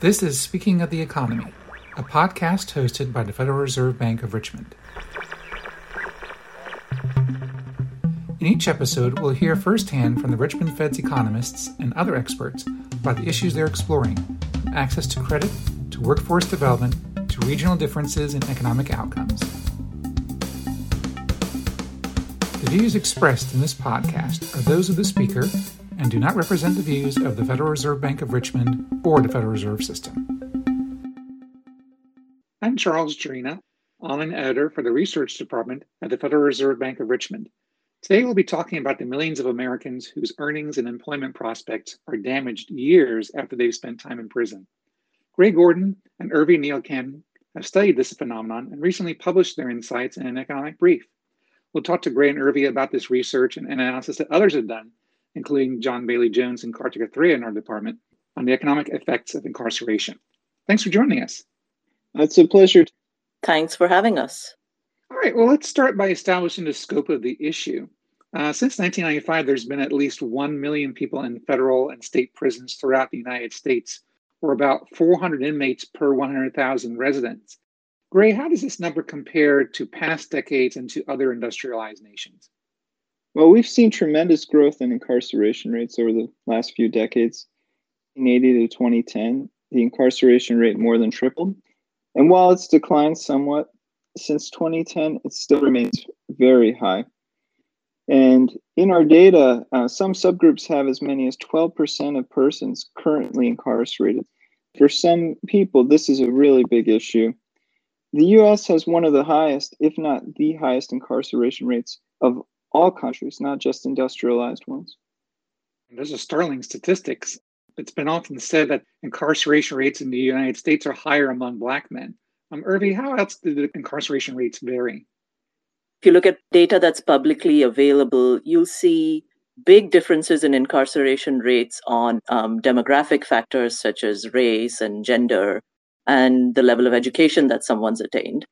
This is Speaking of the Economy, a podcast hosted by the Federal Reserve Bank of Richmond. In each episode, we'll hear firsthand from the Richmond Fed's economists and other experts about the issues they're exploring from access to credit, to workforce development, to regional differences in economic outcomes. The views expressed in this podcast are those of the speaker and do not represent the views of the Federal Reserve Bank of Richmond or the Federal Reserve System. I'm Charles Gerena, online editor for the Research Department at the Federal Reserve Bank of Richmond. Today, we'll be talking about the millions of Americans whose earnings and employment prospects are damaged years after they've spent time in prison. Grey Gordon and Urvi Neelakantan have studied this phenomenon and recently published their insights in an economic brief. We'll talk to Grey and Irvi about this research and analysis that others have done including John Bailey Jones and Kartik Athreya in our department, on the economic effects of incarceration. Thanks for joining us. It's a pleasure. Thanks for having us. All right, well, let's start by establishing the scope of the issue. Uh, since 1995, there's been at least 1 million people in federal and state prisons throughout the United States, or about 400 inmates per 100,000 residents. Grey, how does this number compare to past decades and to other industrialized nations? Well, we've seen tremendous growth in incarceration rates over the last few decades. In 1980 to 2010, the incarceration rate more than tripled. And while it's declined somewhat since 2010, it still remains very high. And in our data, uh, some subgroups have as many as 12% of persons currently incarcerated. For some people, this is a really big issue. The US has one of the highest, if not the highest, incarceration rates of all countries, not just industrialized ones. Those are startling statistics. It's been often said that incarceration rates in the United States are higher among Black men. Um, Urvi, how else do the incarceration rates vary? If you look at data that's publicly available, you'll see big differences in incarceration rates on um, demographic factors such as race and gender and the level of education that someone's attained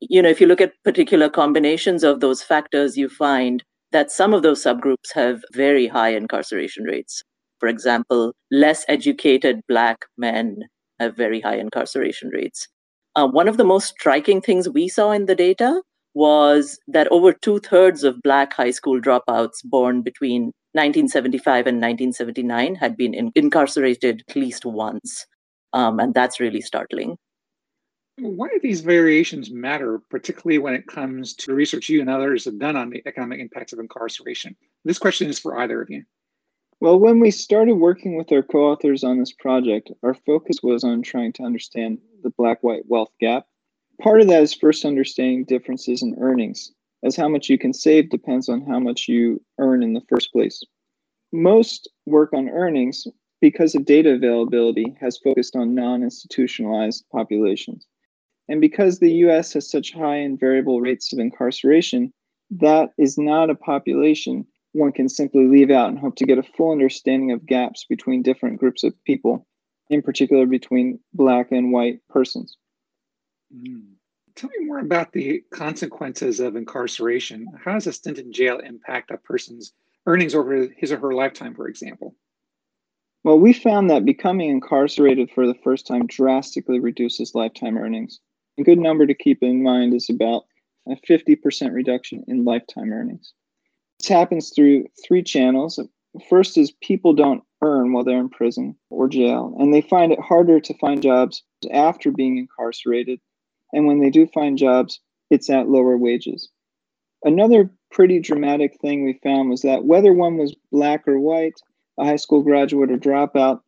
you know, if you look at particular combinations of those factors, you find that some of those subgroups have very high incarceration rates. For example, less educated Black men have very high incarceration rates. Uh, one of the most striking things we saw in the data was that over two thirds of Black high school dropouts born between 1975 and 1979 had been in- incarcerated at least once. Um, and that's really startling. Why do these variations matter, particularly when it comes to research you and others have done on the economic impacts of incarceration? This question is for either of you. Well, when we started working with our co authors on this project, our focus was on trying to understand the black white wealth gap. Part of that is first understanding differences in earnings, as how much you can save depends on how much you earn in the first place. Most work on earnings, because of data availability, has focused on non institutionalized populations. And because the US has such high and variable rates of incarceration, that is not a population one can simply leave out and hope to get a full understanding of gaps between different groups of people, in particular between Black and white persons. Mm. Tell me more about the consequences of incarceration. How does a stint in jail impact a person's earnings over his or her lifetime, for example? Well, we found that becoming incarcerated for the first time drastically reduces lifetime earnings. A good number to keep in mind is about a 50% reduction in lifetime earnings. This happens through three channels. First is people don't earn while they're in prison or jail, and they find it harder to find jobs after being incarcerated. And when they do find jobs, it's at lower wages. Another pretty dramatic thing we found was that whether one was black or white, a high school graduate or dropout,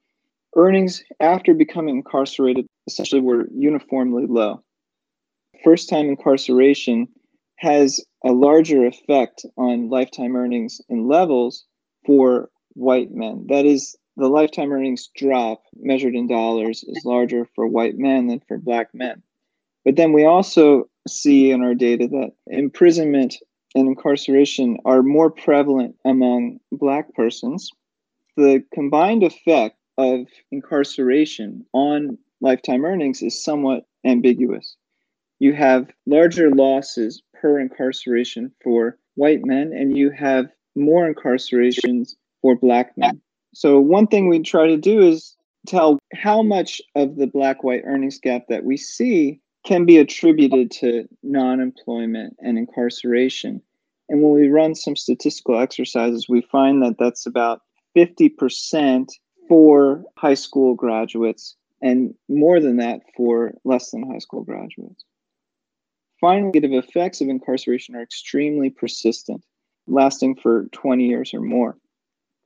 earnings after becoming incarcerated essentially were uniformly low first time incarceration has a larger effect on lifetime earnings and levels for white men. That is, the lifetime earnings drop measured in dollars is larger for white men than for black men. But then we also see in our data that imprisonment and incarceration are more prevalent among black persons. The combined effect of incarceration on lifetime earnings is somewhat ambiguous you have larger losses per incarceration for white men, and you have more incarcerations for black men. So, one thing we try to do is tell how much of the black white earnings gap that we see can be attributed to non employment and incarceration. And when we run some statistical exercises, we find that that's about 50% for high school graduates and more than that for less than high school graduates. Finally, negative effects of incarceration are extremely persistent, lasting for 20 years or more.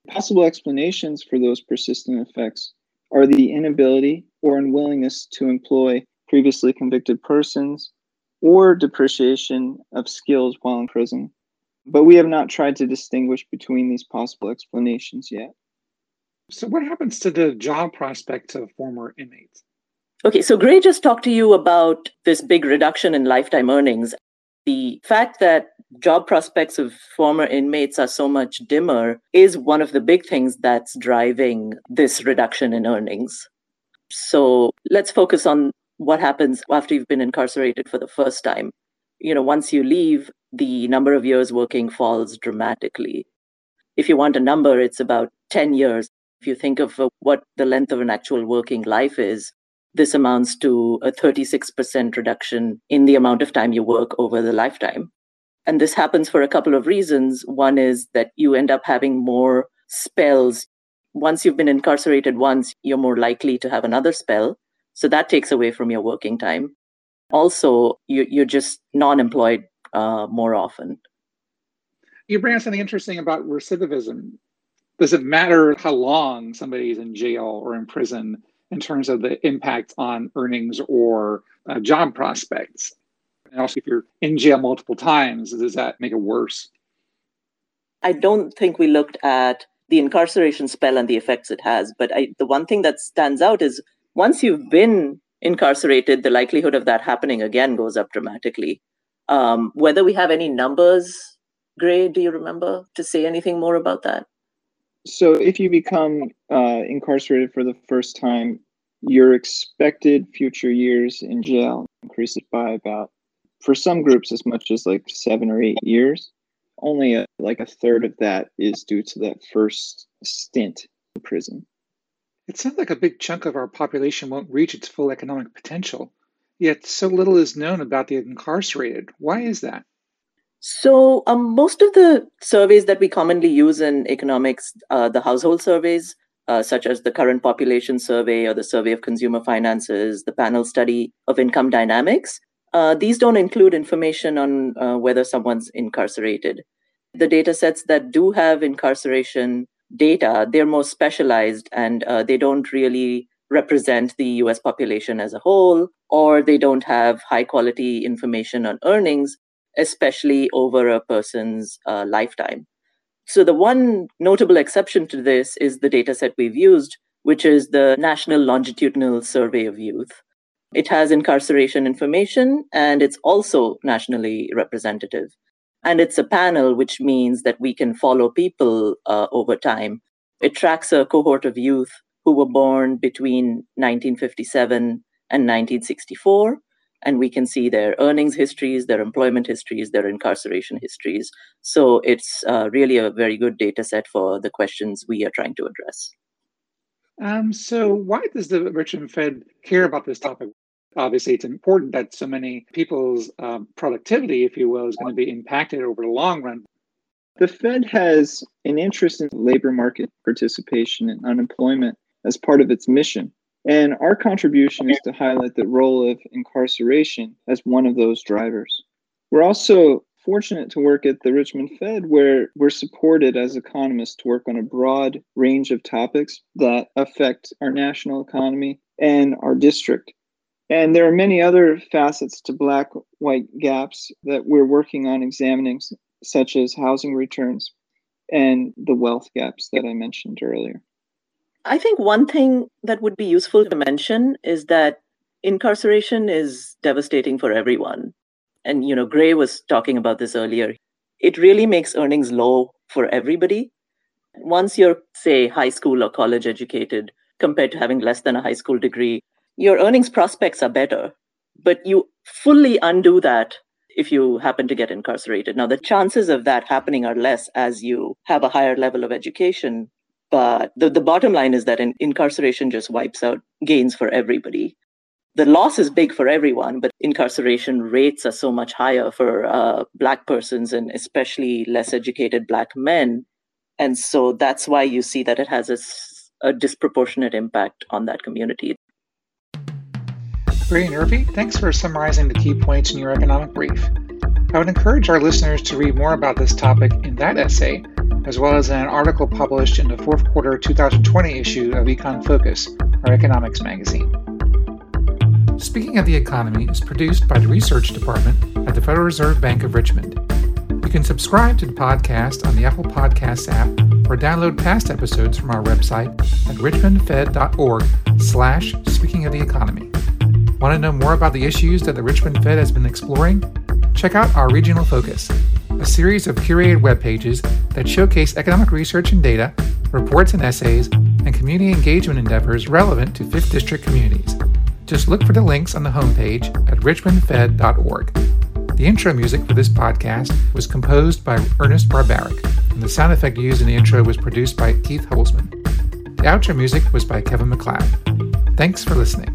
Possible explanations for those persistent effects are the inability or unwillingness to employ previously convicted persons or depreciation of skills while in prison. But we have not tried to distinguish between these possible explanations yet. So, what happens to the job prospects of former inmates? Okay, so Grey just talked to you about this big reduction in lifetime earnings. The fact that job prospects of former inmates are so much dimmer is one of the big things that's driving this reduction in earnings. So let's focus on what happens after you've been incarcerated for the first time. You know, once you leave, the number of years working falls dramatically. If you want a number, it's about 10 years. If you think of what the length of an actual working life is, this amounts to a 36% reduction in the amount of time you work over the lifetime. And this happens for a couple of reasons. One is that you end up having more spells. Once you've been incarcerated once, you're more likely to have another spell. So that takes away from your working time. Also, you, are just non employed uh, more often. You bring up something interesting about recidivism. Does it matter how long somebody's in jail or in prison in terms of the impact on earnings or uh, job prospects? And also, if you're in jail multiple times, does that make it worse? I don't think we looked at the incarceration spell and the effects it has. But I, the one thing that stands out is once you've been incarcerated, the likelihood of that happening again goes up dramatically. Um, whether we have any numbers, Grey, do you remember to say anything more about that? So, if you become uh, incarcerated for the first time, your expected future years in jail increases by about, for some groups, as much as like seven or eight years. Only a, like a third of that is due to that first stint in prison. It sounds like a big chunk of our population won't reach its full economic potential, yet so little is known about the incarcerated. Why is that? So, um, most of the surveys that we commonly use in economics, uh, the household surveys, uh, such as the current population survey or the survey of consumer finances, the panel study of income dynamics, uh, these don't include information on uh, whether someone's incarcerated. The data sets that do have incarceration data, they're more specialized and uh, they don't really represent the US population as a whole, or they don't have high quality information on earnings, especially over a person's uh, lifetime. So, the one notable exception to this is the data set we've used, which is the National Longitudinal Survey of Youth. It has incarceration information and it's also nationally representative. And it's a panel, which means that we can follow people uh, over time. It tracks a cohort of youth who were born between 1957 and 1964. And we can see their earnings histories, their employment histories, their incarceration histories. So it's uh, really a very good data set for the questions we are trying to address. Um, so, why does the Richmond Fed care about this topic? obviously it's important that so many people's um, productivity, if you will, is going to be impacted over the long run. The Fed has an interest in labor market participation and unemployment as part of its mission. And our contribution is to highlight the role of incarceration as one of those drivers. We're also fortunate to work at the Richmond Fed, where we're supported as economists to work on a broad range of topics that affect our national economy and our district. And there are many other facets to black white gaps that we're working on examining, such as housing returns and the wealth gaps that I mentioned earlier. I think one thing that would be useful to mention is that incarceration is devastating for everyone. And, you know, Grey was talking about this earlier. It really makes earnings low for everybody. Once you're, say, high school or college educated, compared to having less than a high school degree, your earnings prospects are better, but you fully undo that if you happen to get incarcerated. Now, the chances of that happening are less as you have a higher level of education, But the, the bottom line is that in, incarceration just wipes out gains for everybody. The loss is big for everyone, but incarceration rates are so much higher for uh, Black persons and especially less educated Black men. And so that's why you see that it has a, a disproportionate impact on that community. Brady Nervy, thanks for summarizing the key points in your economic brief. I would encourage our listeners to read more about this topic in that essay, as well as in an article published in the fourth quarter 2020 issue of Econ Focus, our economics magazine. Speaking of the Economy is produced by the Research Department at the Federal Reserve Bank of Richmond. You can subscribe to the podcast on the Apple Podcasts app or download past episodes from our website at richmondfed.org slash speaking of the economy. Want to know more about the issues that the Richmond Fed has been exploring? Check out our Regional Focus, a series of curated web pages that showcase economic research and data, reports and essays, and community engagement endeavors relevant to 5th District communities. Just look for the links on the homepage at richmondfed.org. The intro music for this podcast was composed by Ernest Barbaric, and the sound effect used in the intro was produced by Keith Hubblesman. The outro music was by Kevin MacLeod. Thanks for listening.